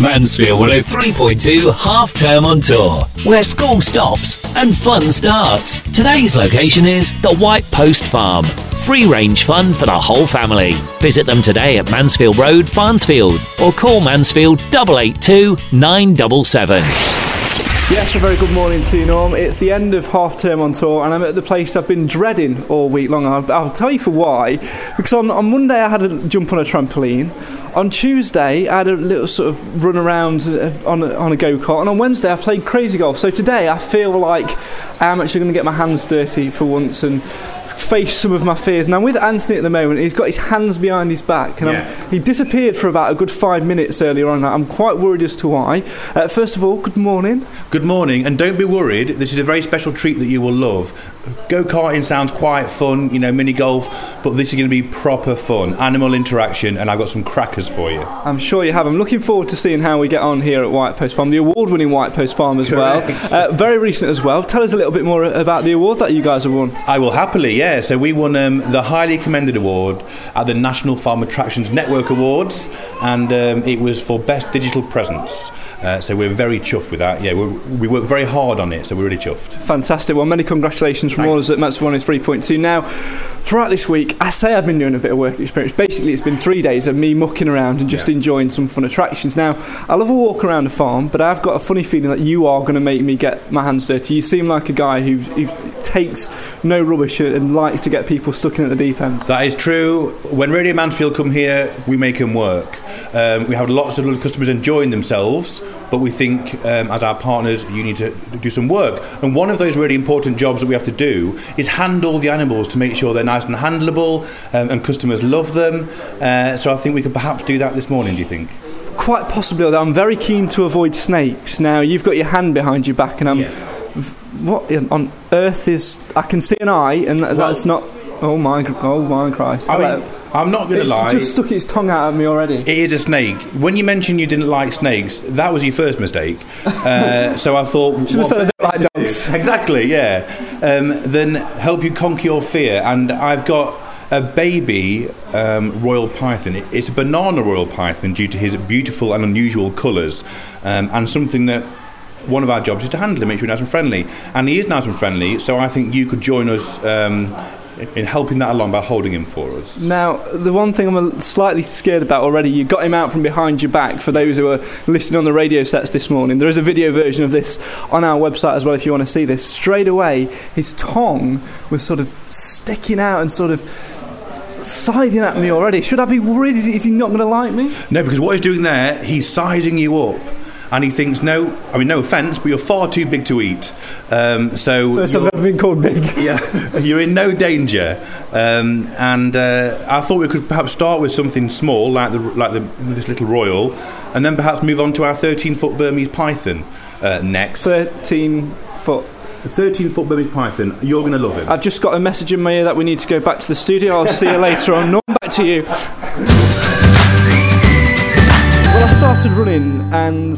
Mansfield 103.2 half term on tour, where school stops and fun starts. Today's location is the White Post Farm. Free range fun for the whole family. Visit them today at Mansfield Road, Farnsfield, or call Mansfield 882 977. Yes, a very good morning to you, Norm. It's the end of half term on tour, and I'm at the place I've been dreading all week long. I'll, I'll tell you for why. Because on, on Monday I had a jump on a trampoline. On Tuesday I had a little sort of run around uh, on a, on a go kart, and on Wednesday I played crazy golf. So today I feel like I'm actually going to get my hands dirty for once and face some of my fears. Now I'm with Anthony at the moment, he's got his hands behind his back, and Yeah. he disappeared for about a good five minutes earlier on. I'm quite worried as to why. Uh, first of all, good morning. Good morning, and don't be worried. This is a very special treat that you will love. Go karting sounds quite fun, you know, mini golf, but this is going to be proper fun, animal interaction, and I've got some crackers for you. I'm sure you have. I'm looking forward to seeing how we get on here at White Post Farm, the award-winning White Post Farm as Correct. well. Uh, very recent as well. Tell us a little bit more about the award that you guys have won. I will happily, yeah. So we won um, the highly commended award at the National Farm Attractions Network Awards, and um, it was for best digital presence. Uh, so we're very chuffed with that. Yeah, we worked very hard on it, so we're really chuffed. Fantastic. Well, many congratulations from Thank all of us at Mansfield 3.2. Now, throughout this week, I say I've been doing a bit of work experience. Basically, it's been three days of me mucking around and just Yeah. enjoying some fun attractions. Now, I love a walk around the farm, but I've got a funny feeling that you are going to make me get my hands dirty. You seem like a guy who, who takes no rubbish and likes to get people stuck in at the deep end. That is true. When Radio Mansfield come here, we make them work. Um, we have lots of little customers enjoying themselves, but we think um, as our partners, you need to do some work. And one of those really important jobs that we have to do is handle the animals to make sure they're nice and handleable um, and customers love them. Uh, so I think we could perhaps do that this morning, do you think? Quite possibly, although I'm very keen to avoid snakes. Now, you've got your hand behind your back, and I'm. What on earth is. I can see an eye, and th- that's not. Oh my, oh my Christ. I mean, I'm not going to it's lie. just stuck its tongue out at me already. It is a snake. When you mentioned you didn't like snakes, that was your first mistake. Uh, so I thought, Should have said I don't like dogs. do- Exactly, yeah. Um, then help you conquer your fear. And I've got a baby um, royal python. It's a banana royal python due to his beautiful and unusual colours, um, and something that. One of our jobs is to handle him, make sure he's nice and friendly. And he is nice and friendly, so I think you could join us um, in helping that along by holding him for us. Now, the one thing I'm a- slightly scared about already, you got him out from behind your back for those who are listening on the radio sets this morning. There is a video version of this on our website as well if you want to see this. Straight away, his tongue was sort of sticking out and sort of scything at me already. Should I be worried? Is he, is he not going to like me? No, because what he's doing there, he's sizing you up. And he thinks, no, I mean, no offence, but you're far too big to eat. Um, so First I've ever been called big. yeah, you're in no danger. Um, and uh, I thought we could perhaps start with something small, like the like the, this little royal, and then perhaps move on to our 13-foot Burmese python uh, next. 13 foot. The 13-foot Burmese python, you're going to love him. I've just got a message in my ear that we need to go back to the studio. I'll see you later on. Norm, back to you. Well, I started running, and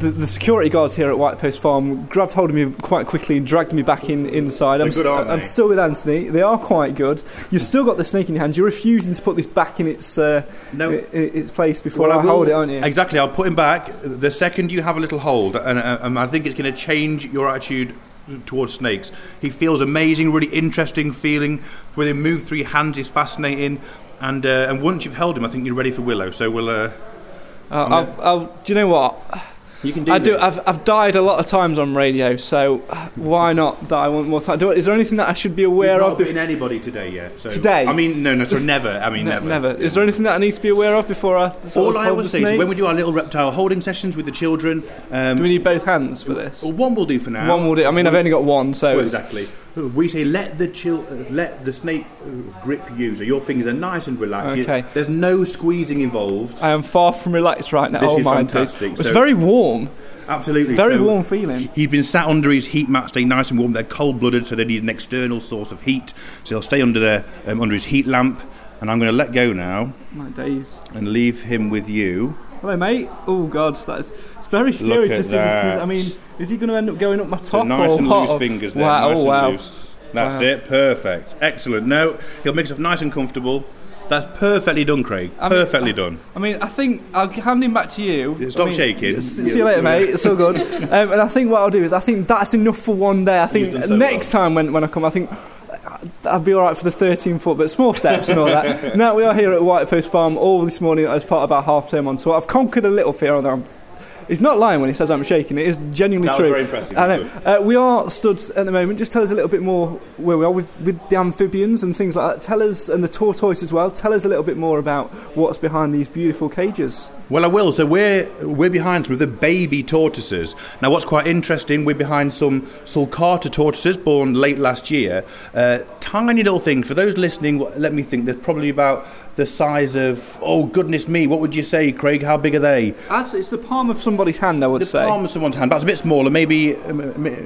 the, the security guards here at White Post Farm grabbed hold of me quite quickly and dragged me back in inside. I'm, good, I'm still with Anthony. They are quite good. You've still got the snake in your hands. You're refusing to put this back in its uh, No. i- i- its place before Well, I, will- hold it, aren't you? Exactly. I'll put him back the second you have a little hold, and, uh, um, I think it's going to change your attitude towards snakes. He feels amazing, really interesting feeling. When they move through your hands is fascinating, and uh, and once you've held him, I think you're ready for Willow. So we'll. Uh, I'll, I'll, I'll, do you know what? You can do. I do. I've I've died a lot of times on radio, so why not die one more time? Do, is there anything that I should be aware not of? bitten anybody today yet. So. Today? I mean, no, no, sorry, never. I mean, Ne- never. never. Is there anything that I need to be aware of before I? All I the say is when we do our little reptile holding sessions with the children, um, do we need both hands for this? well, one will do for now. One will do. I mean, I've only got one, so Well, exactly. We say let the chill, uh, let the snake uh, grip you, so your fingers are nice and relaxed. Okay. There's no squeezing involved. I am far from relaxed right now. This oh is my fantastic. It's So- very warm. Absolutely. Very So warm feeling. He's been sat under his heat mat, staying nice and warm. They're cold-blooded, so they need an external source of heat. So he'll stay under the um, under his heat lamp. And I'm going to let go now My days. and leave him with you. Hello, mate. Oh God, that's it's very scary to see this. I mean, is he going to end up going up my top? So nice and loose fingers there. Wow! nice oh and wow! loose. That's Wow. it. Perfect. Excellent. No, he'll make himself nice and comfortable. That's perfectly done, Craig. I mean- Perfectly done. I mean, I think I'll hand him back to you. Stop I mean, shaking. See you later, mate. It's all good. Um, and I think what I'll do is I think that's enough for one day. I think so next time when, when I come, I think I'll be all right for the 13 foot, but small steps and all that. now we are here at White Post Farm all this morning as part of our half term on tour. I've conquered a little fear, although I'm He's not lying when he says I'm shaking. It is genuinely That was true. very impressive. I know. Uh, we are stood at the moment. Just tell us a little bit more where we are with, with the amphibians and things like that. Tell us, and the tortoise as well. Tell us a little bit more about what's behind these beautiful cages. Well, I will. So we're we're behind some of the baby tortoises. Now, what's quite interesting, we're behind some sulcata tortoises born late last year. Uh, tiny little things. For those listening, let me think. There's probably about the size of oh goodness me. What would you say, Craig? How big are they? As it's the palm of somebody's hand, I would say. It's The say. palm of someone's hand. That's a bit smaller. Maybe um,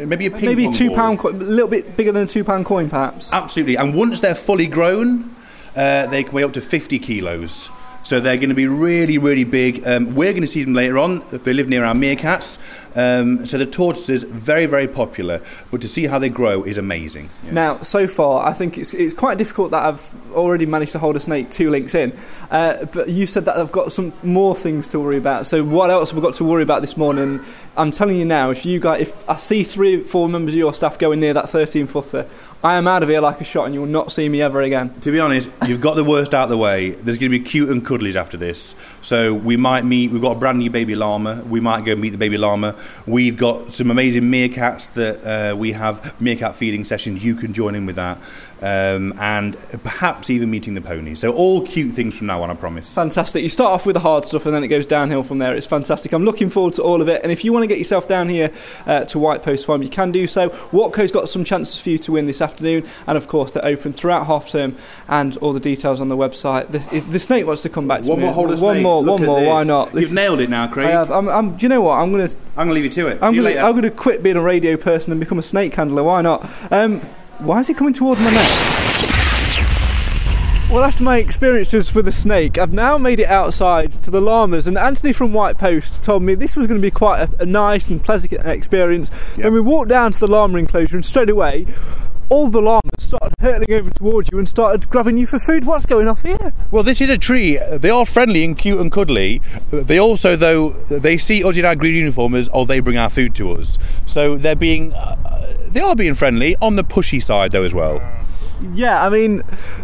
maybe a ping Maybe two pound, a little bit bigger than a two pound coin, perhaps. Absolutely. And once they're fully grown, uh, they can weigh up to 50 kilos. So they're going to be really, really big. Um, we're going to see them later on. They live near our meerkats. Um, so the tortoises, very, very popular. But to see how they grow is amazing. Yeah. Now, so far, I think it's, it's quite difficult that I've already managed to hold a snake two links in. Uh, but you said that I've got some more things to worry about. So what else have we got to worry about this morning? I'm telling you now, if you guys, if I see three, four members of your staff going near that 13 footer, I am out of here like a shot, and you will not see me ever again. To be honest, you've got the worst out of the way. There's going to be cute and cuddlies after this. So we might meet, we've got a brand new baby llama. We might go meet the baby llama. We've got some amazing meerkats that uh, we have meerkat feeding sessions. You can join in with that. Um, and perhaps even meeting the ponies. So all cute things from now on, I promise. Fantastic. You start off with the hard stuff and then it goes downhill from there. It's fantastic. I'm looking forward to all of it. And if you want to get yourself down here uh, to White Post Farm, you can do so. Watco's got some chances for you to win this afternoon. And of course, they're open throughout half term and all the details on the website. This is, the snake wants to come back to One me. more hold of One snake. more, Look one at more. this. Why not? This You've is- nailed it now, Craig. I have. I'm, I'm, do you know what? I'm going to I'm going to leave you to it. I'm going later. I'm going to quit being a radio person and become a snake handler. Why not? Um, why is he coming towards my neck? Well, after my experiences with the snake, I've now made it outside to the llamas. And Anthony from White Post told me this was going to be quite a, a nice and pleasant experience. Yeah. Then we walked down to the llama enclosure, and straight away, all the llamas started hurtling over towards you and started grabbing you for food. What's going off here? Well, this is a tree. They are friendly and cute and cuddly. They also, though, they see us in our green uniform as, oh, they bring our food to us. So they're being, uh, they are being friendly on the pushy side, though, as well. Yeah, I mean,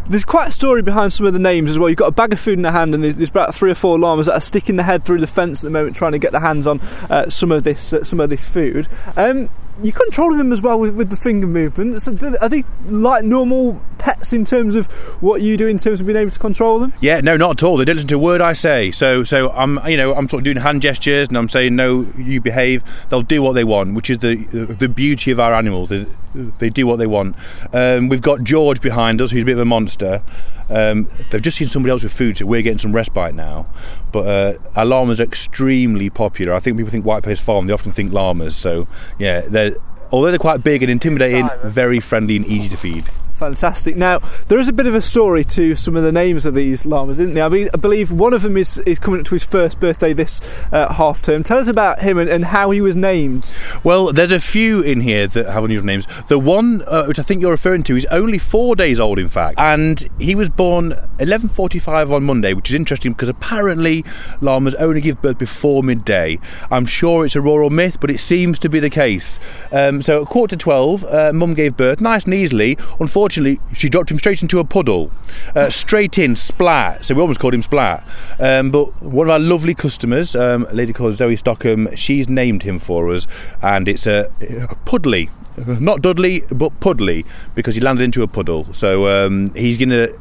there's quite a story behind some of the names as well. You've got a bag of food in the hand, and there's, there's about three or four llamas that are sticking their head through the fence at the moment, trying to get their hands on uh, some of this uh, some of this food. Um, you're controlling them as well with, with the finger movements. Are they like normal pets in terms of what you do in terms of being able to control them? Yeah, no, not at all. They don't listen to a word I say. So, so I'm, you know, I'm sort of doing hand gestures and I'm saying no, you behave. They'll do what they want, which is the the beauty of our animals. They, they do what they want. Um, we've got George behind us, who's a bit of a monster. Um, they've just seen somebody else with food, so we're getting some respite now. But uh, our llamas are extremely popular. I think people think White Post Farm, they often think llamas. So, yeah, they're although they're quite big and intimidating, very friendly and easy to feed. Fantastic. Now, there is a bit of a story to some of the names of these llamas, isn't there? I, mean, I believe one of them is, is coming up to his first birthday this uh, half term. Tell us about him and, and how he was named. Well, there's a few in here that have unusual names. The one uh, which I think you're referring to is only four days old, in fact, and he was born 11:45 on Monday, which is interesting because apparently llamas only give birth before midday. I'm sure it's a rural myth, but it seems to be the case. Um, so at quarter to 12, uh, Mum gave birth nice and easily. Unfortunately, she dropped him straight into a puddle, uh, straight in, splat. So we almost called him Splat. Um, but one of our lovely customers, um, a lady called Zoe Stockham, she's named him for us, and it's a uh, Puddley. Not Dudley, but Puddley, because he landed into a puddle. So um, he's going to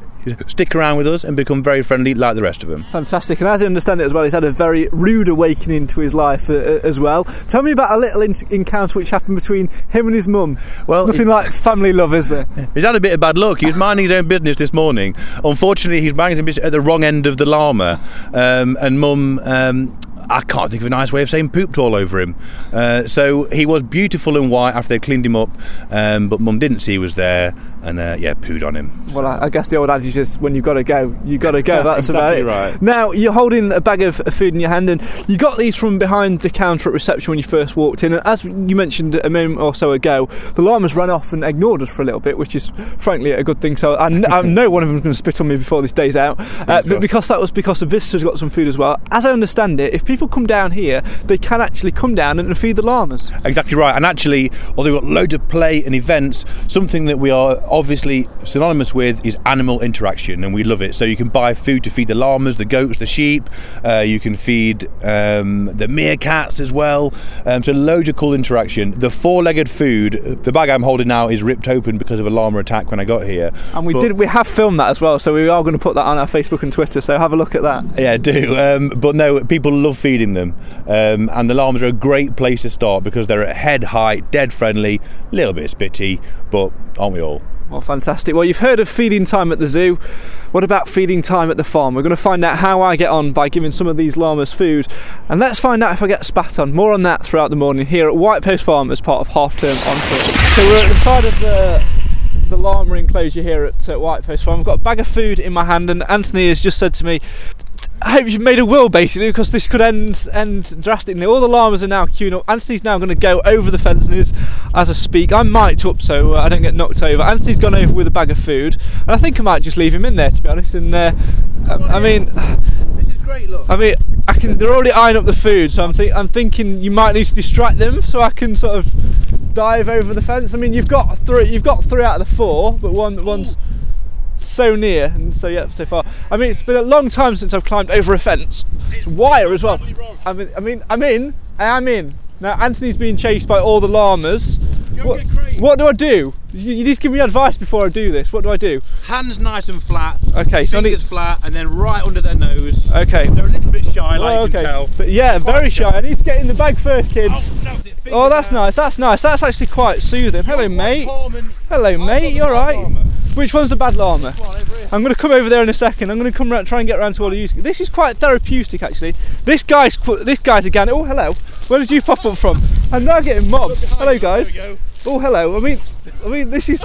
stick around with us and become very friendly like the rest of them. Fantastic. And as I understand it as well, he's had a very rude awakening to his life uh, uh, as well. Tell me about a little in- encounter which happened between him and his mum. Well, Nothing like family love, is there? He's had a bit of bad luck. He was minding his own business this morning. Unfortunately, he's minding his business at the wrong end of the llama, um, and Mum. Um, I can't think of a nice way of saying pooped all over him. Uh, so he was beautiful and white after they cleaned him up, um, but Mum didn't see he was there, and uh, yeah, pooed on him. Well, I, I guess the old adage is when you've got to go, you've got to go. That's about Exactly it. right. Now, you're holding a bag of food in your hand, and you got these from behind the counter at reception when you first walked in. And as you mentioned a moment or so ago, the llamas ran off and ignored us for a little bit, which is frankly a good thing. So I, kn- I know one of them's going to spit on me before this day's out. Uh, but because that was because the visitors got some food as well. As I understand it, if people come down here, they can actually come down and feed the llamas. Exactly right. And actually, although we've got loads of play and events, something that we are obviously synonymous with is animal interaction, and we love it. So you can buy food to feed the llamas, the goats, the sheep. Uh, you can feed um, the meerkats as well. Um, so loads of cool interaction. The four-legged food, the bag I'm holding now is ripped open because of a llama attack when I got here. And we But- did. We have filmed that as well, so we are going to put that on our Facebook and Twitter. So have a look at that. Yeah, do. Um, but no, people love feeding them. Um, and the llamas are a great place to start because they're at head height, dead friendly, a little bit spitty, but aren't we all? Well, fantastic. Well, you've heard of feeding time at the zoo. What about feeding time at the farm? We're going to find out how I get on by giving some of these llamas food. And let's find out if I get spat on. More on that throughout the morning here at White Post Farm as part of half term on tour. We're at the side of the the llama enclosure here at uh, White Post Farm. I've got a bag of food in my hand, and Anthony has just said to me, I hope you've made a will basically because this could end end drastically. All the llamas are now queuing up. Anthony's now going to go over the fence and is, as I speak. I'm mic'd up so uh, I don't get knocked over. Anthony's gone over with a bag of food, and I think I might just leave him in there to be honest. And uh, I, I mean, This is great, look. I mean, I can. They're already eyeing up the food, so I'm think I'm thinking you might need to distract them so I can sort of dive over the fence. I mean, you've got three. You've got three out of the four, but one one's so near, and so yeah, so far. I mean, it's been a long time since I've climbed over a fence. It's wire as well. I mean, I mean, I'm in. I am in. Now Anthony's being chased by all the llamas. What, what do I do? You, you need to give me advice before I do this. What do I do? Hands nice and flat, Okay, so I need- fingers flat, and then right under their nose. Okay. They're a little bit shy, like Oh, you can tell. But yeah, very shy. I need to get in the bag first, kids. Oh, that's Oh, that's out. nice. That's nice. That's actually quite soothing. Hello, mate. quite Hello, mate. You all bad right? Which one's the bad llama? Come on, over here. I'm going to come over there in a second. I'm going to come round, try and get around to all of you. This is quite therapeutic, actually. This guy's this guy's again. Oh, hello. Where did you pop up from? I'm now getting mobbed. Hello, guys. Go. Oh, hello. I mean, I mean, this is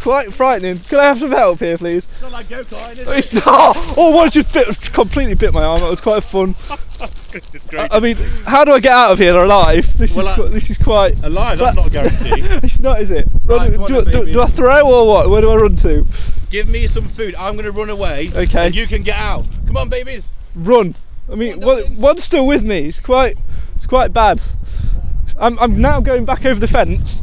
quite frightening. Can I have some help here, please? It's not like go-karting, is it? It's not. Oh, one just bit, completely bit my arm. That was quite fun. I mean, how do I get out of here alive? This Well, is I- this is quite. Alive, that's not a guarantee. It's not, is it? Right, do, do, do, do I throw or what? Where do I run to? Give me some food. I'm going to run away. Okay. And you can get out. Come on, babies. Run. I mean, on, one, one's still with me. It's quite, it's quite bad. I'm, I'm now going back over the fence.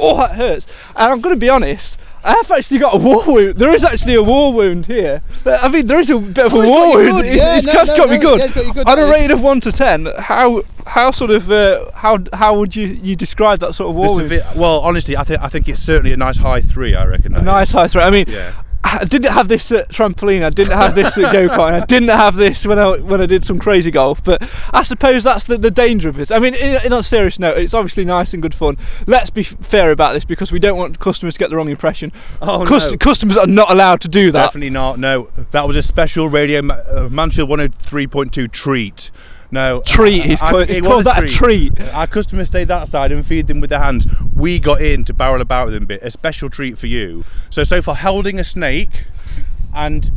Oh, that hurts. And I'm going to be honest. I have actually got a war wound. There is actually a war wound here. I mean, there is a bit of a Oh, it's war wound. good. It's, Yeah, it's no, just no, got me good. Yeah, it's got you good, On a that is. rating of one to ten, how how sort of uh, how how would you you describe that sort of war The wound? sevi- well, honestly, I think I think it's certainly a nice high three. I reckon. that is. Nice high three. I mean, Yeah. I didn't have this at trampoline. I didn't have this at go kart. I didn't have this when I when I did some crazy golf. But I suppose that's the, the danger of this. I mean, in, in on a serious note, it's obviously nice and good fun. Let's be fair about this because we don't want customers to get the wrong impression. Oh, Cust- no. Customers are not allowed to do that. Definitely not. No, that was a special radio uh, Mansfield 103.2 treat. No Treat, he's I- called- it he's was called that a treat. Our customers stayed that side and feed them with their hands. We got in to barrel about with them a bit. A special treat for you. So so for holding a snake and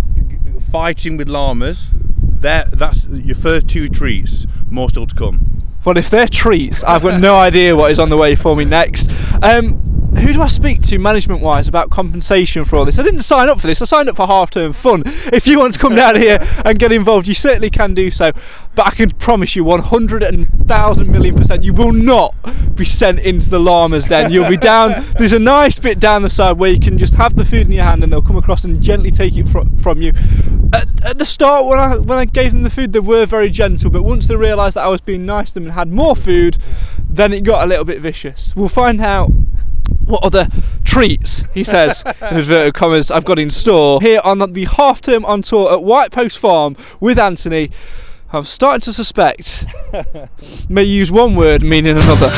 fighting with llamas. That's your first two treats. More still to come. Well, if they're treats, I've got no idea what is on the way for me next. Um, who do I speak to management wise about compensation for all this? I didn't sign up for this, I signed up for half term fun. If you want to come down here and get involved, you certainly can do so. But I can promise you 100,000 million percent, you will not be sent into the llama's den. You'll be down, there's a nice bit down the side where you can just have the food in your hand and they'll come across and gently take it fro- from you. At, at the start, when I, when I gave them the food, they were very gentle, but once they realised that I was being nice to them and had more food, then it got a little bit vicious. We'll find out what other treats, he says, in inverted commas, I've got in store here on the half term on tour at White Post Farm with Anthony. I'm starting to suspect may use one word meaning another.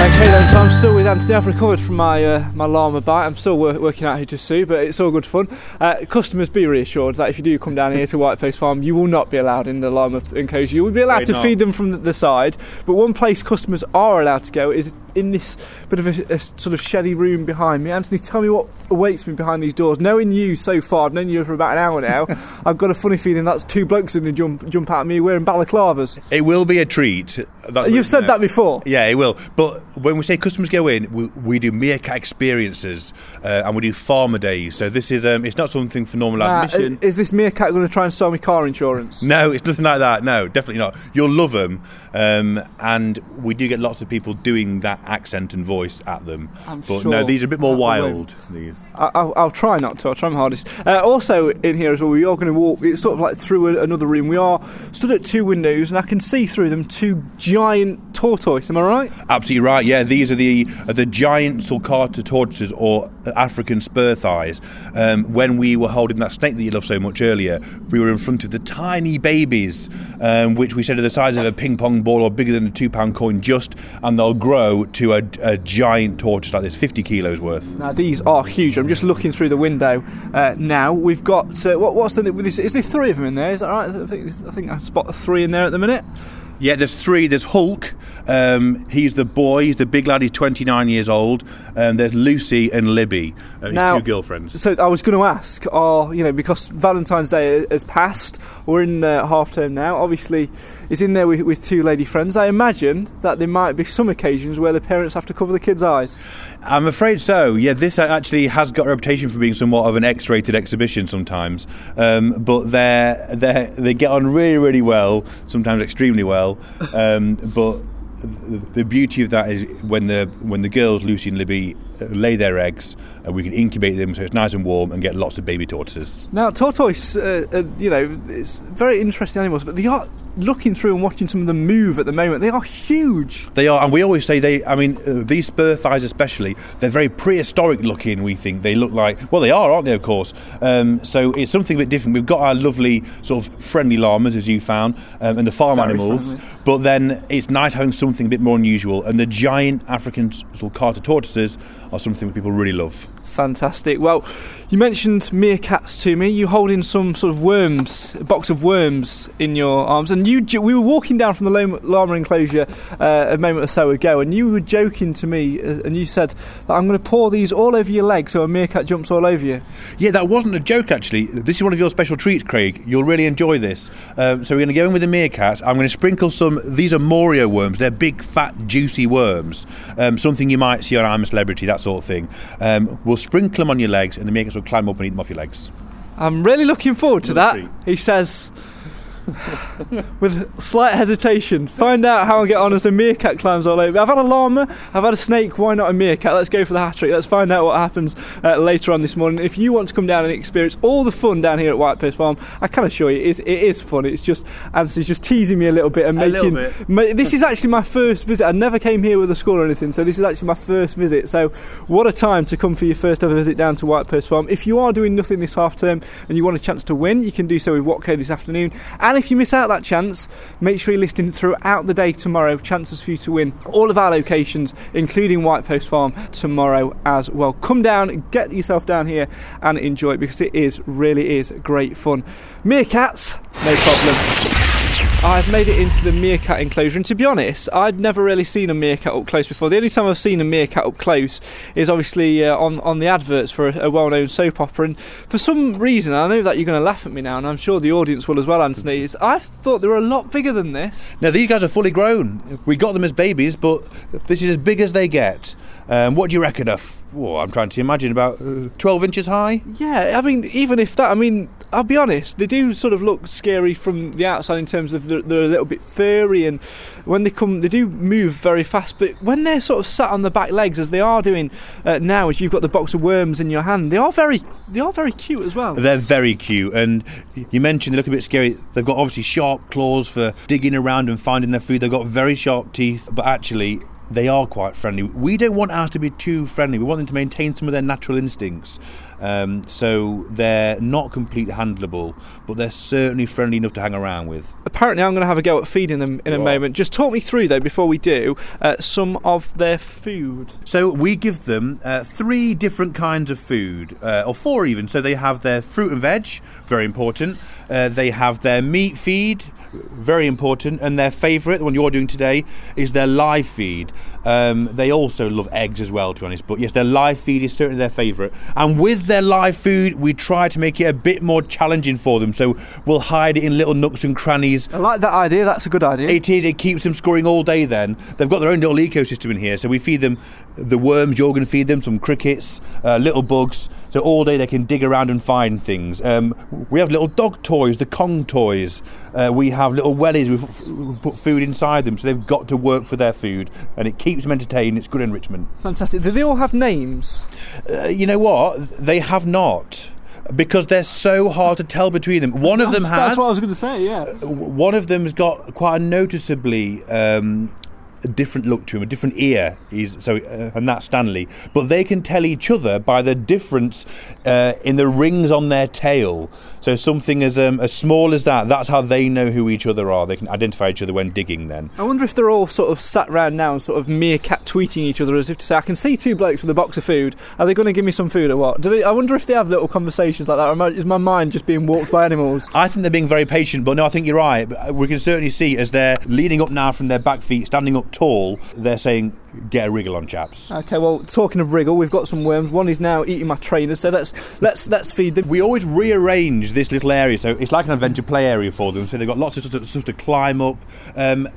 Okay then, so I'm still with Anthony. I've recovered from my uh, my llama bite. I'm still wor- working out who to sue, but it's all good fun. Uh, customers, be reassured that if you do come down here to White Post Farm, you will not be allowed in the llama enclosure. You will be allowed Afraid to not. feed them from the, the side, but one place customers are allowed to go is in this bit of a, a sort of sheddy room behind me. Anthony, tell me what awaits me behind these doors. Knowing you so far, I've known you for about an hour now. I've got a funny feeling that's two blokes going to jump jump out at me wearing balaclavas. It will be a treat. That's You've said that before. Yeah, it will. But when we say customers go in, we, we do meerkat experiences uh, and we do farmer days. So this is um, it's not something for normal Uh, admission. is this meerkat going to try and sell me car insurance? no, it's nothing like that. No, definitely not. You'll love them, um, and we do get lots of people doing that accent and voice at them. I'm but sure no, these are a bit more wild. These. I- I'll, I'll try not to. I'll try my hardest. Uh, also, in here as well, we are going to walk. It's sort of like through a, another room. We are stood at two windows, and I can see through them two giant tortoise. Am I right? Absolutely right. Yeah, these are the are the giant sulcata tortoises or African spur thighs. Um, when we were holding that snake that you loved so much earlier, we were in front of the tiny babies, um, which we said are the size of a ping pong ball or bigger than a two pound coin, just, and they'll grow to a, a giant tortoise like this, 50 kilos worth. Now these are huge. I'm just looking through the window uh, now. We've got uh, what, what's the is, is there three of them in there? Is that right? I think, I think I spot three in there at the minute. Yeah, there's three. There's Hulk. Um, he's the boy. He's the big lad. He's 29 years old. Um, there's Lucy and Libby. Uh, his two girlfriends. So I was going to ask, are you know because Valentine's Day has passed, we're in uh, half term now. Obviously, is in there with, with two lady friends. I imagine that there might be some occasions where the parents have to cover the kids' eyes. I'm afraid so. Yeah, this actually has got a reputation for being somewhat of an X-rated exhibition sometimes, um, but they they they get on really really well, sometimes extremely well. Um, but the beauty of that is when the when the girls Lucy and Libby lay their eggs, and we can incubate them so it's nice and warm and get lots of baby tortoises. Now, tortoise, uh, uh, you know, it's very interesting animals, but they are looking through and watching some of them move at the moment. They are huge. They are, and we always say they. I mean, uh, these spur thighs, especially, they're very prehistoric looking. We think they look like. Well, they are, aren't they? Of course. Um, so it's something a bit different. We've got our lovely sort of friendly llamas, as you found, um, and the farm Very animals. friendly. But then it's nice having something a bit more unusual. And the giant African sulcata tortoises are something people really love. Fantastic. Well, you mentioned meerkats to me. You holding some sort of worms, a box of worms in your arms, and you. We were walking down from the llama, enclosure uh, a moment or so ago, and you were joking to me, uh, and you said that I'm going to pour these all over your legs so a meerkat jumps all over you. Yeah, that wasn't a joke actually. This is one of your special treats, Craig. You'll really enjoy this. Um, so we're going to go in with the meerkats. I'm going to sprinkle some. These are Morio worms. They're big, fat, juicy worms. Um, something you might see on I'm a Celebrity, that sort of thing. Um, we'll sprinkle them on your legs, and the meerkats climb up and eat them off your legs. I'm really looking forward to that. He says. With slight hesitation, find out how I get on as a meerkat climbs all over. I've had a llama, I've had a snake. Why not a meerkat? Let's go for the hat trick. Let's find out what happens uh, later on this morning. If you want to come down and experience all the fun down here at White Post Farm, I can assure you, it is, it is fun. It's just Anthony's just teasing me a little bit and making. bit. ma- this is actually my first visit. I never came here with a school or anything, so this is actually my first visit. So, what a time to come for your first ever visit down to White Post Farm. If you are doing nothing this half term and you want a chance to win, you can do so with Watco this afternoon. And if you miss out that chance, make sure you're listening throughout the day tomorrow. Chances for you to win all of our locations, including White Post Farm, tomorrow as well. Come down, get yourself down here, and enjoy it because it is really is great fun. Meerkats, no problem. I've made it into the meerkat enclosure, and to be honest, I'd never really seen a meerkat up close before. The only time I've seen a meerkat up close is obviously uh, on on the adverts for a, a well-known soap opera. And for some reason, I know that you're going to laugh at me now, and I'm sure the audience will as well, Anthony. Is I thought they were a lot bigger than this. Now these guys are fully grown. We got them as babies, but this is as big as they get. Um, what do you reckon? A f- oh, I'm trying to imagine about uh, 12 inches high. Yeah, I mean, even if that, I mean, I'll be honest, they do sort of look scary from the outside in terms of they're, they're a little bit furry, and when they come, they do move very fast. But when they're sort of sat on the back legs, as they are doing uh, now, as you've got the box of worms in your hand, they are very, they are very cute as well. They're very cute, and you mentioned they look a bit scary. They've got obviously sharp claws for digging around and finding their food. They've got very sharp teeth, but actually, they are quite friendly. We don't want ours to be too friendly. We want them to maintain some of their natural instincts. Um, so they're not completely handleable, but they're certainly friendly enough to hang around with. Apparently, I'm going to have a go at feeding them in a moment. Just talk me through, though, before we do, uh, some of their food. So we give them uh, three different kinds of food, uh, or four even. So they have their fruit and veg, very important. Uh, they have their meat feed, very important. And their favourite, the one you're doing today, is their live feed. Um, they also love eggs as well, to be honest. But yes, their live feed is certainly their favourite. And with their live food, we try to make it a bit more challenging for them. So we'll hide it in little nooks and crannies. I like that idea. That's a good idea. It is. It keeps them scoring all day. Then they've got their own little ecosystem in here. So we feed them the worms. You're going to feed them some crickets, uh, little bugs. So all day they can dig around and find things. Um, we have little dog toys, the Kong toys. Uh, we have little wellies. We put food inside them, so they've got to work for their food, and it keeps them entertained. It's good enrichment. Fantastic. Do they all have names? Uh, you know what? They have not. Because they're so hard to tell between them. One of them That's- has. That's what I was going to say, yeah. one of them's got quite a noticeably um, a different look to him, a different ear. He's so, uh, and that's Stanley. But they can tell each other by the difference uh, in the rings on their tail. So something as um, as small as that. That's how they know who each other are. They can identify each other when digging. Then. I wonder if they're all sort of sat round now and sort of meerkat tweeting each other as if to say, I can see two blokes with a box of food. Are they going to give me some food or what? Do they, I wonder if they have little conversations like that. Or is my mind just being walked by animals? I think they're being very patient, but no, I think you're right. We can certainly see as they're leaning up now from their back feet, standing up tall, they're saying, "Get a wriggle on, chaps." Okay, well, talking of wriggle, we've got some worms. One is now eating my trainers, so let's let's let's feed them. We always rearrange this little area, so it's like an adventure play area for them. So they've got lots of stuff, stuff to climb up. Um,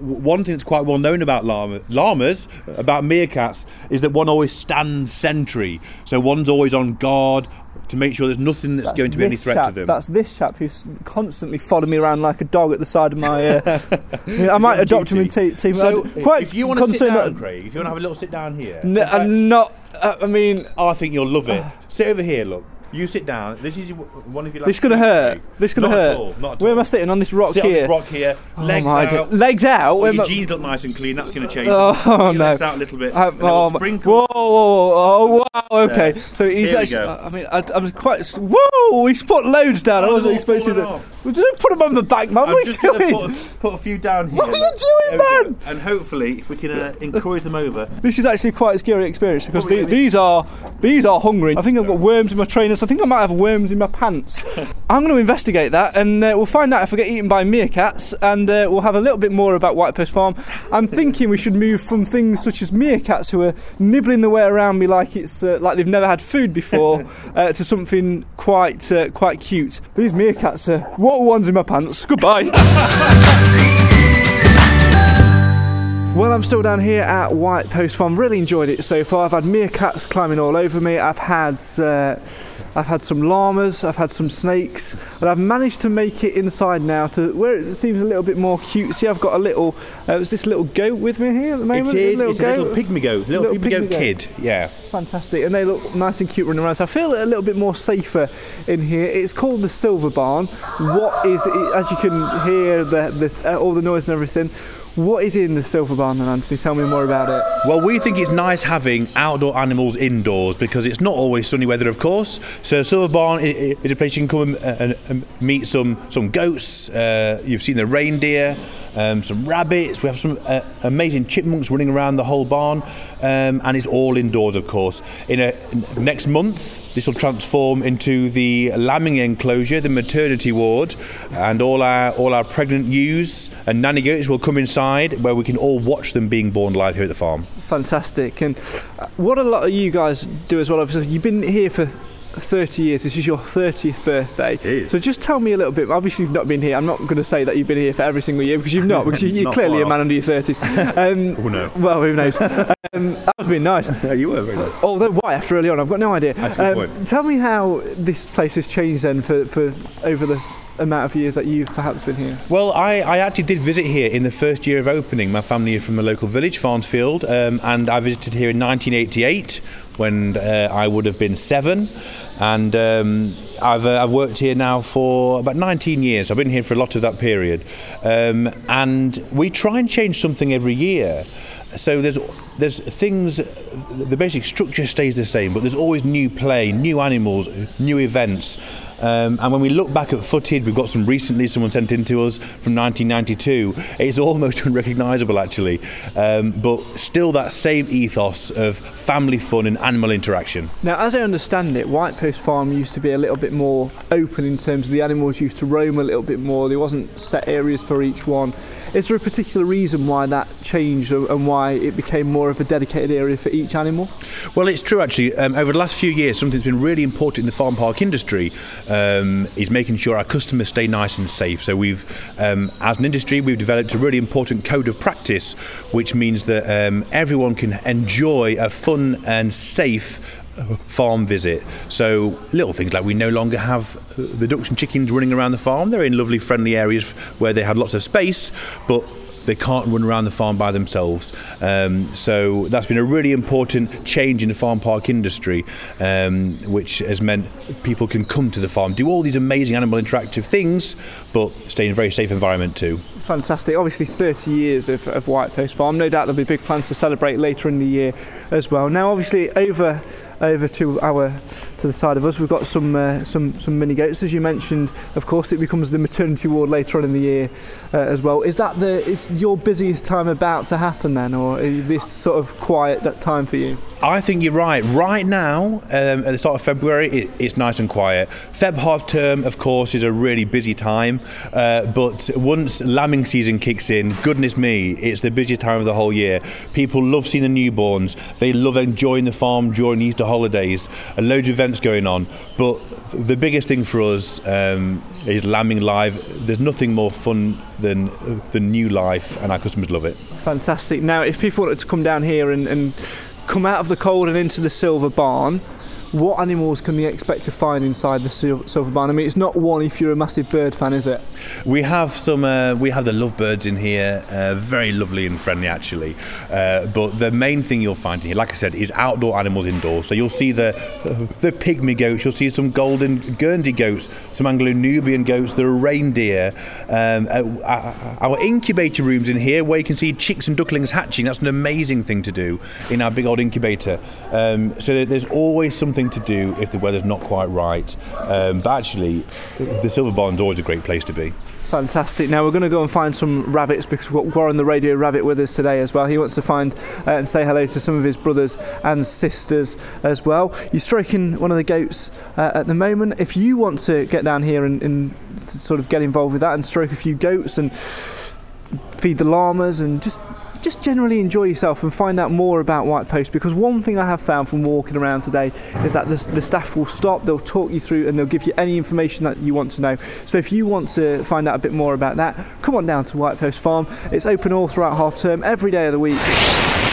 one thing that's quite well known about llama, llamas, about meerkats, is that one always stands sentry. So one's always on guard to make sure there's nothing that's, going to be any threat chap, to them. That's this chap who's constantly following me around like a dog at the side of my. Uh, Yeah, I might You're adopt him and duty. te- team. So quite if you want to sit down, Craig, if you want to have a little sit down here, N- fact, I'm not. Uh, I mean, I think you'll love it. sit over here, look. You sit down. This is one of your. this gonna hurt. This gonna Not hurt. At all, not at Where am. I sitting on this rock Sit on here? this rock here. Oh legs oh my out. d- legs out. Am your I- jeans look nice and clean. That's going to change. Oh, your no. legs out a little bit. I- oh, whoa, whoa, whoa, oh, wow, okay. There. So he's actually. I mean, I, I'm quite, whoa, he's put loads down. I Oh, wasn't expecting that. off. Well, Don't put them on the back, man. I'm What are just you doing? put, put a few down here. What are you doing, There man? And hopefully, if we can uh, encourage them over. This is actually quite a scary experience because the, these are these are hungry. I think I've got worms in my trainers. I think I might have worms in my pants. I'm going to investigate that, and uh, we'll find out if I get eaten by meerkats, and uh, we'll have a little bit more about White Post Farm. I'm thinking we should move from things such as meerkats who are nibbling their way around me like it's uh, like they've never had food before, uh, to something quite uh, quite cute. These meerkats are what ones in my pants. Goodbye. Well, I'm still down here at White Post Farm. Really enjoyed it so far. I've had meerkats climbing all over me. I've had uh, I've had some llamas. I've had some snakes, but I've managed to make it inside now to where it seems a little bit more cutesy. I've got a little. Uh, is this little goat with me here at the moment? It is. A little It's a little pygmy goat. Little, Little pygmy goat goat. kid. Yeah. Fantastic, and they look nice and cute running around. So I feel a little bit more safer in here. It's called the Silver Barn. What is, it? as you can hear, the, the uh, all the noise and everything. What is in the Silver Barn, then, Anthony? Tell me more about it. Well, we think it's nice having outdoor animals indoors because it's not always sunny weather, of course. So Silver Barn is a place you can come and meet some some goats. Uh, you've seen the reindeer, um, some rabbits. We have some uh, amazing chipmunks running around the whole barn, um, and it's all indoors, of course. In a next month. This will transform into the lambing enclosure, the maternity ward, and all our all our pregnant ewes and nanny goats will come inside, where we can all watch them being born live here at the farm. Fantastic. And uh, what a lot of you guys do as well. Obviously, you've been here for 30 years. This is your 30th birthday. It is. So just tell me a little bit. Obviously, you've not been here. I'm not going to say that you've been here for every single year because you've not, because you- you're Not clearly a man under your 30s. Um, Oh, no. Well, who knows? um, that would be nice. yeah, you were very nice. Although why after early on, I've got no idea. Um, That's a good point. Tell me how this place has changed then for, for over the amount of years that you've perhaps been here. Well, I, I actually did visit here in the first year of opening. My family are from a local village, Farnsfield, um, and I visited here in 1988 when uh, I would have been seven. And um, I've, uh, I've worked here now for about 19 years. I've been here for a lot of that period. Um, and we try and change something every year. so there's there's things. The basic structure stays the same, but there's always new play, new animals, new events. Um, and when we look back at footage, we've got some recently, someone sent in to us from 1992. It's almost unrecognisable, actually, um, but still that same ethos of family fun and animal interaction. Now, as I understand it, White Post Farm used to be a little bit more open in terms of the animals used to roam a little bit more. There wasn't set areas for each one. Is there a particular reason why that changed and why it became more of a dedicated area for each animal? Well, it's true actually. Um, over the last few years, something that's been really important in the farm park industry um, is making sure our customers stay nice and safe. So we've, um, as an industry, we've developed a really important code of practice, which means that um, everyone can enjoy a fun and safe uh, farm visit. So little things like we no longer have uh, the ducks and chickens running around the farm. They're in lovely, friendly areas where they have lots of space, but they can't run around the farm by themselves. Um, so that's been a really important change in the farm park industry, um, which has meant people can come to the farm, do all these amazing animal interactive things, but stay in a very safe environment too. Fantastic. Obviously, 30 years of, of White Post Farm. No doubt there'll be big plans to celebrate later in the year as well. Now, obviously, over over to our to the side of us, we've got some uh, some some mini goats, as you mentioned. Of course, it becomes the maternity ward later on in the year uh, as well. Is that the is your busiest time about to happen then, or is this sort of quiet time for you? I think you're right. Right now, um, at the start of February, it, it's nice and quiet. Feb half term, of course, is a really busy time. Uh, but once lambing season kicks in, goodness me, it's the busiest time of the whole year. People love seeing the newborns. They love enjoying the farm during Easter holidays. a loads of events going on. But the biggest thing for us um, is lambing live. There's nothing more fun than the new life, and our customers love it. Fantastic. Now, if people wanted to come down here and, and come out of the cold and into the silver barn what animals can they expect to find inside the silver barn? I mean, it's not one if you're a massive bird fan, is it? We have some. Uh, we have the lovebirds in here, uh, very lovely and friendly actually. Uh, but the main thing you'll find here, like I said, is outdoor animals indoors. So you'll see the the pygmy goats, you'll see some golden Guernsey goats, some Anglo-Nubian goats, there are reindeer. Um, uh, our incubator rooms in here, where you can see chicks and ducklings hatching. That's an amazing thing to do in our big old incubator. Um, so there's always some something to do if the weather's not quite right. Um, but actually, the Silver Barn's always a great place to be. Fantastic. Now we're going to go and find some rabbits because we've got Warren the Radio Rabbit with us today as well. He wants to find uh, and say hello to some of his brothers and sisters as well. You're stroking one of the goats uh, at the moment. If you want to get down here and, and sort of get involved with that and stroke a few goats and feed the llamas and just just generally enjoy yourself and find out more about White Post because one thing I have found from walking around today is that the, the, staff will stop, they'll talk you through, and they'll give you any information that you want to know. So if you want to find out a bit more about that, come on down to White Post Farm. It's open all throughout half term, every day of the week.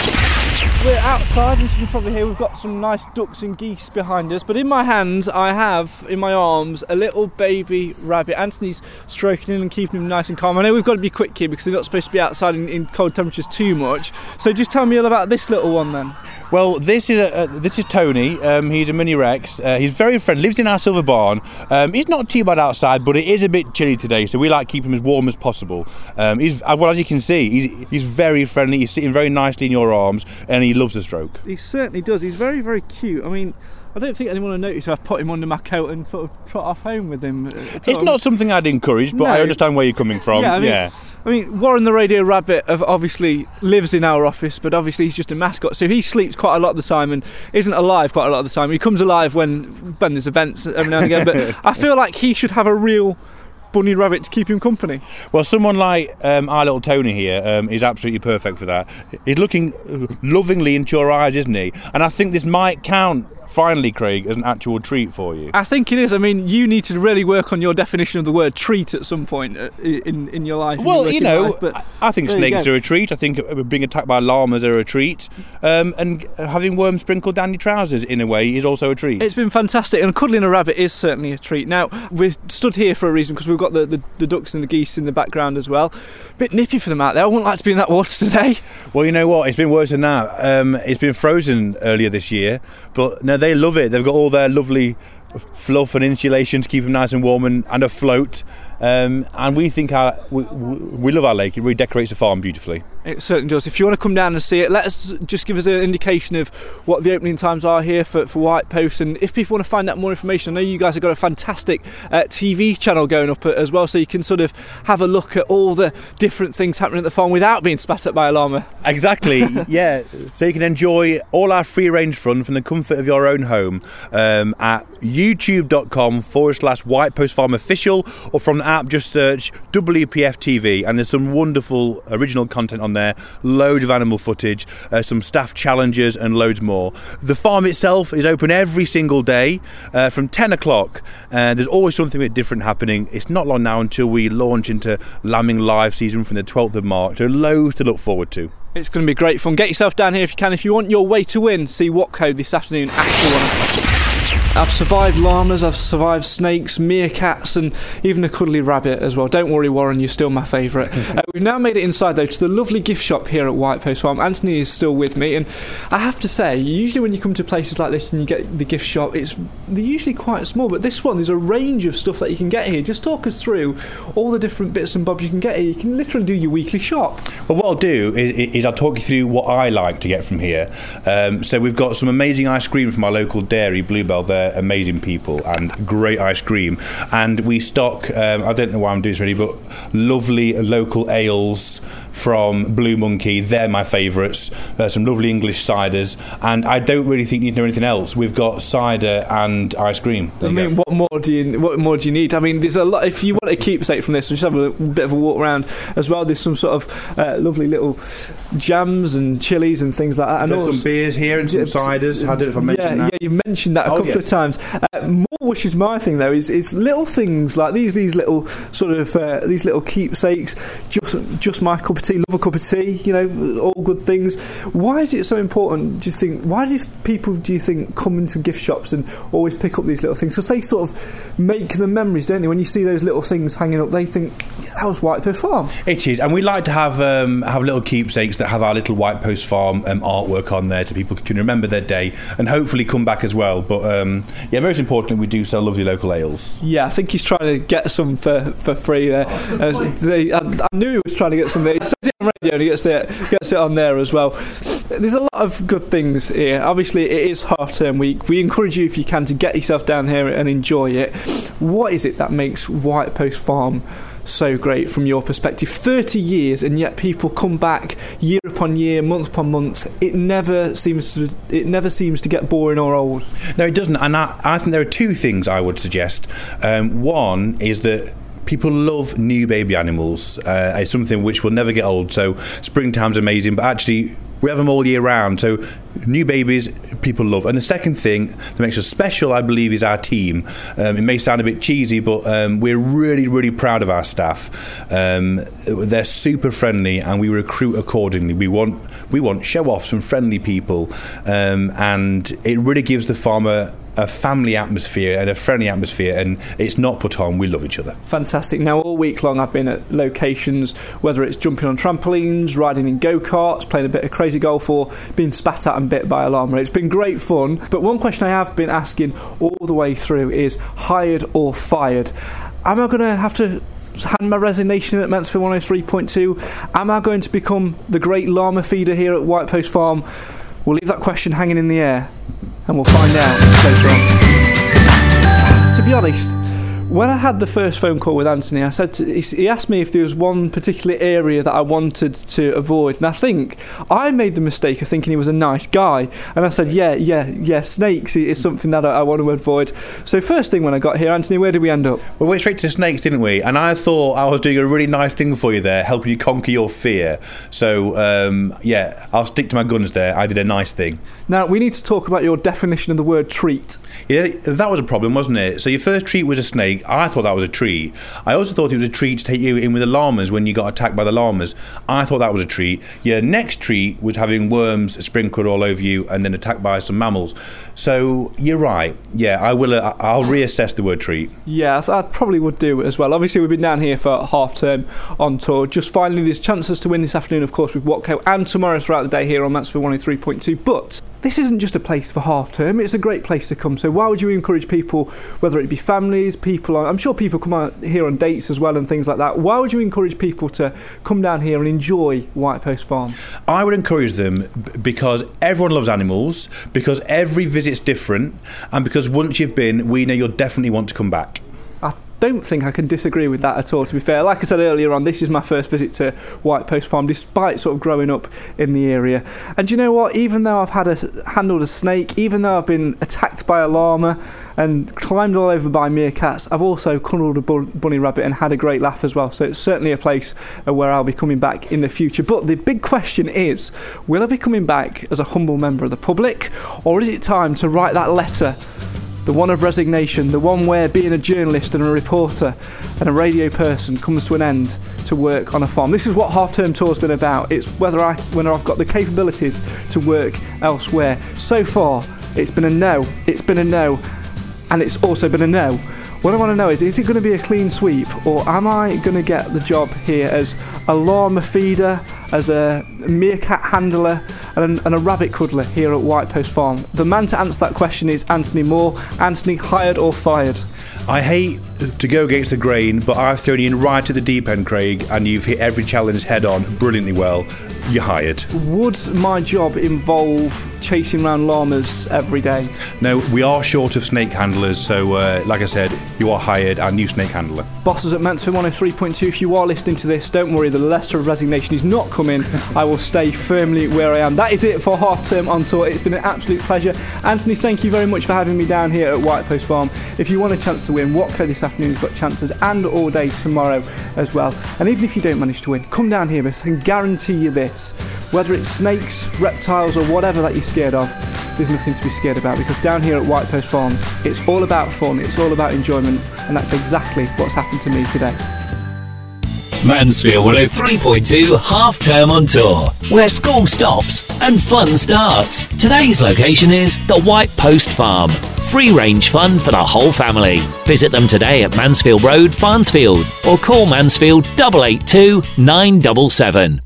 We're outside, as you can probably hear, we've got some nice ducks and geese behind us. But in my hands, I have in my arms a little baby rabbit. Anthony's stroking him and keeping him nice and calm. I know we've got to be quick here because they're not supposed to be outside in, in cold temperatures too much. So just tell me all about this little one then. Well, this is a, this is Tony. Um, he's a mini Rex. Uh, he's very friendly. Lives in our silver barn. Um, he's not too bad outside, but it is a bit chilly today, so we like keep him as warm as possible. Um, he's uh, well, as you can see, he's, he's very friendly. He's sitting very nicely in your arms, and he loves a stroke. He certainly does. He's very very cute. I mean. I don't think anyone will notice if I put him under my coat and sort of trot off home with him. It's not something I'd encourage, but no. I understand where you're coming from. Yeah, I mean, yeah. I mean, Warren the Radio Rabbit obviously lives in our office, but obviously he's just a mascot, so he sleeps quite a lot of the time and isn't alive quite a lot of the time. He comes alive when when there's events every now and again, but I feel like he should have a real bunny rabbit to keep him company. Well, someone like um, our little Tony here um, is absolutely perfect for that. He's looking lovingly into your eyes, isn't he? And I think this might count finally, Craig, as an actual treat for you? I think it is. I mean, you need to really work on your definition of the word treat at some point uh, in, in your life. Well, you know, life, but I think snakes are a treat. I think uh, being attacked by llamas are a treat. Um, and having worms sprinkled down your trousers, in a way, is also a treat. It's been fantastic. And cuddling a rabbit is certainly a treat. Now, we're stood here for a reason because we've got the, the, the ducks and the geese in the background as well. A bit nippy for them out there. I wouldn't like to be in that water today. Well, you know what? It's been worse than that. Um, it's been frozen earlier this year, but no, they love it. They've got all their lovely fluff and insulation to keep them nice and warm and, and afloat. Um, and we think our we, we love our lake. It really the farm beautifully. It certainly does. If you want to come down and see it, let us just give us an indication of what the opening times are here for, for White Post. And if people want to find out more information, I know you guys have got a fantastic uh, TV channel going up as well, so you can sort of have a look at all the different things happening at the farm without being spat at by a llama. Exactly, yeah. So you can enjoy all our free range fun from the comfort of your own home um, at youtube.com forward slash White Post Farm official, or from the app, just search WPF TV. And there's some wonderful original content on there, loads of animal footage, uh, some staff challenges, and loads more. The farm itself is open every single day uh, from 10 o'clock, and there's always something a bit different happening. It's not long now until we launch into lambing live season from the 12th of March. So loads to look forward to. It's going to be great fun. Get yourself down here if you can. If you want your way to win, see Watco this afternoon at 1 I've survived llamas, I've survived snakes, meerkats, and even a cuddly rabbit as well. Don't worry, Warren, you're still my favourite. uh, we've now made it inside, though, to the lovely gift shop here at White Post Farm. Anthony is still with me, and I have to say, usually when you come to places like this and you get the gift shop, it's they're usually quite small, but this one, there's a range of stuff that you can get here. Just talk us through all the different bits and bobs you can get here. You can literally do your weekly shop. Well, what I'll do is, is I'll talk you through what I like to get from here. Um, so we've got some amazing ice cream from our local dairy, Bluebell. They're amazing people and great ice cream. And we stock, um, I don't know why I'm doing this really, but lovely local ales from Blue Monkey. They're my favourites. Uh, some lovely English ciders. And I don't really think you need to know anything else. We've got cider and ice cream. There I mean, go. what more do you what more do you need? I mean, there's a lot. If you want a keepsake from this, we just have a bit of a walk around as well. There's some sort of uh, lovely little jams and chilies and things like that. And There's also- some beers here and some Yeah, ciders. I don't know if I mentioned yeah, that. yeah, you mentioned that a Oh, couple yes. of times. Uh, more, which is my thing though, is is little things like these these little sort of uh, these little keepsakes. Just just my cup of tea. Love a cup of tea. You know, all good things. Why is it so important? Do you think? Why do people do you think come into gift shops and always pick up these little things? Because they sort of make the memories, don't they? When you see those little things hanging up, they think yeah, that was White Post Farm. It is, and we like to have um, have little keepsakes that have our little White Post Farm um, artwork on there, so people can remember their day and hopefully come back as well. But um, yeah, most importantly, we do sell lovely local ales. Yeah, I think he's trying to get some for, for free there. Uh, they- I, I knew he was trying to get some there. He says it on radio and he gets it, gets it on there as well. There's a lot of good things here. Obviously, it is half term week. We encourage you, if you can, to get yourself down here and enjoy it. What is it that makes White Post Farm? So great from your perspective. 30 years, and yet people come back year upon year, month upon month. It never seems to, it never seems to get boring or old. No, it doesn't, and I, I think there are two things I would suggest. Um, one is that. People love new baby animals. Uh, it's something which will never get old. So springtime's amazing, but actually we have them all year round. So new babies, people love. And the second thing that makes us special, I believe, is our team. Um, it may sound a bit cheesy, but um, we're really, really proud of our staff. Um, they're super friendly, and we recruit accordingly. We want we want show offs and friendly people, um, and it really gives the farmer a family atmosphere and a friendly atmosphere, and it's not put on. We love each other. Fantastic. Now, all week long, I've been at locations, whether it's jumping on trampolines, riding in go karts, playing a bit of crazy golf, or being spat at and bit by a llama. It's been great fun. But one question I have been asking all the way through is hired or fired? Am I going to have to hand my resignation at Mansfield 103.2? Am I going to become the great llama feeder here at White Post Farm? We'll leave that question hanging in the air and we'll find out later on. To be honest, when I had the first phone call with Anthony, I said to, he asked me if there was one particular area that I wanted to avoid, and I think I made the mistake of thinking he was a nice guy, and I said, yeah, yeah, yeah, snakes is something that I, I want to avoid. So first thing when I got here, Anthony, where did we end up? We went straight to the snakes, didn't we? And I thought I was doing a really nice thing for you there, helping you conquer your fear. So um, yeah, I'll stick to my guns there. I did a nice thing. Now we need to talk about your definition of the word treat. Yeah, that was a problem, wasn't it? So your first treat was a snake. I thought that was a treat. I also thought it was a treat to take you in with the llamas when you got attacked by the llamas. I thought that was a treat. Your next treat was having worms sprinkled all over you and then attacked by some mammals. So you're right. Yeah, I will. Uh, I'll reassess the word treat. Yeah, I, th- I probably would do it as well. Obviously, we've been down here for half term on tour. Just finally, there's chances to win this afternoon, of course, with Watco, and tomorrow throughout the day here on Mansfield 103.2. But this isn't just a place for half term, it's a great place to come. So, why would you encourage people, whether it be families, people, I'm sure people come out here on dates as well and things like that. Why would you encourage people to come down here and enjoy White Post Farm? I would encourage them because everyone loves animals, because every visit's different, and because once you've been, we know you'll definitely want to come back don't think I can disagree with that at all, to be fair. Like I said earlier on, this is my first visit to White Post Farm, despite sort of growing up in the area. And you know what? Even though I've had a, handled a snake, even though I've been attacked by a llama and climbed all over by meerkats, I've also cuddled a bunny rabbit and had a great laugh as well. So it's certainly a place uh, where I'll be coming back in the future. But the big question is will I be coming back as a humble member of the public, or is it time to write that letter? The one of resignation, the one where being a journalist and a reporter and a radio person comes to an end to work on a farm. This is what half term tour's been about. It's whether I whether I've got the capabilities to work elsewhere. So far, it's been a no. It's been a no, and it's also been a no. What I want to know is is it going to be a clean sweep or am I going to get the job here as a llama feeder, as a meerkat handler, and, and a rabbit cuddler here at White Post Farm? The man to answer that question is Anthony Moore. Anthony, hired or fired? I hate to go against the grain, but I've thrown you in right at the deep end, Craig, and you've hit every challenge head on brilliantly well. You're hired. Would my job involve chasing around llamas every day? No, we are short of snake handlers, so uh, like I said, you are hired, our new snake handler. Bosses at Mansfield 103.2, if you are listening to this, don't worry, the letter of resignation is not coming. I will stay firmly where I am. That is it for half term on tour. It's been an absolute pleasure. Anthony, thank you very much for having me down here at White Post Farm. If you want a chance to win, Watco this afternoon has got chances and all day tomorrow as well. And even if you don't manage to win, come down here, miss, and guarantee you this. Whether it's snakes, reptiles, or whatever that you're scared of, there's nothing to be scared about because down here at White Post Farm, it's all about fun, it's all about enjoyment, and that's exactly what's happened to me today. Mansfield 103.2 half term on tour, where school stops and fun starts. Today's location is the White Post Farm. Free range fun for the whole family. Visit them today at Mansfield Road, Farnsfield, or call Mansfield 882 977.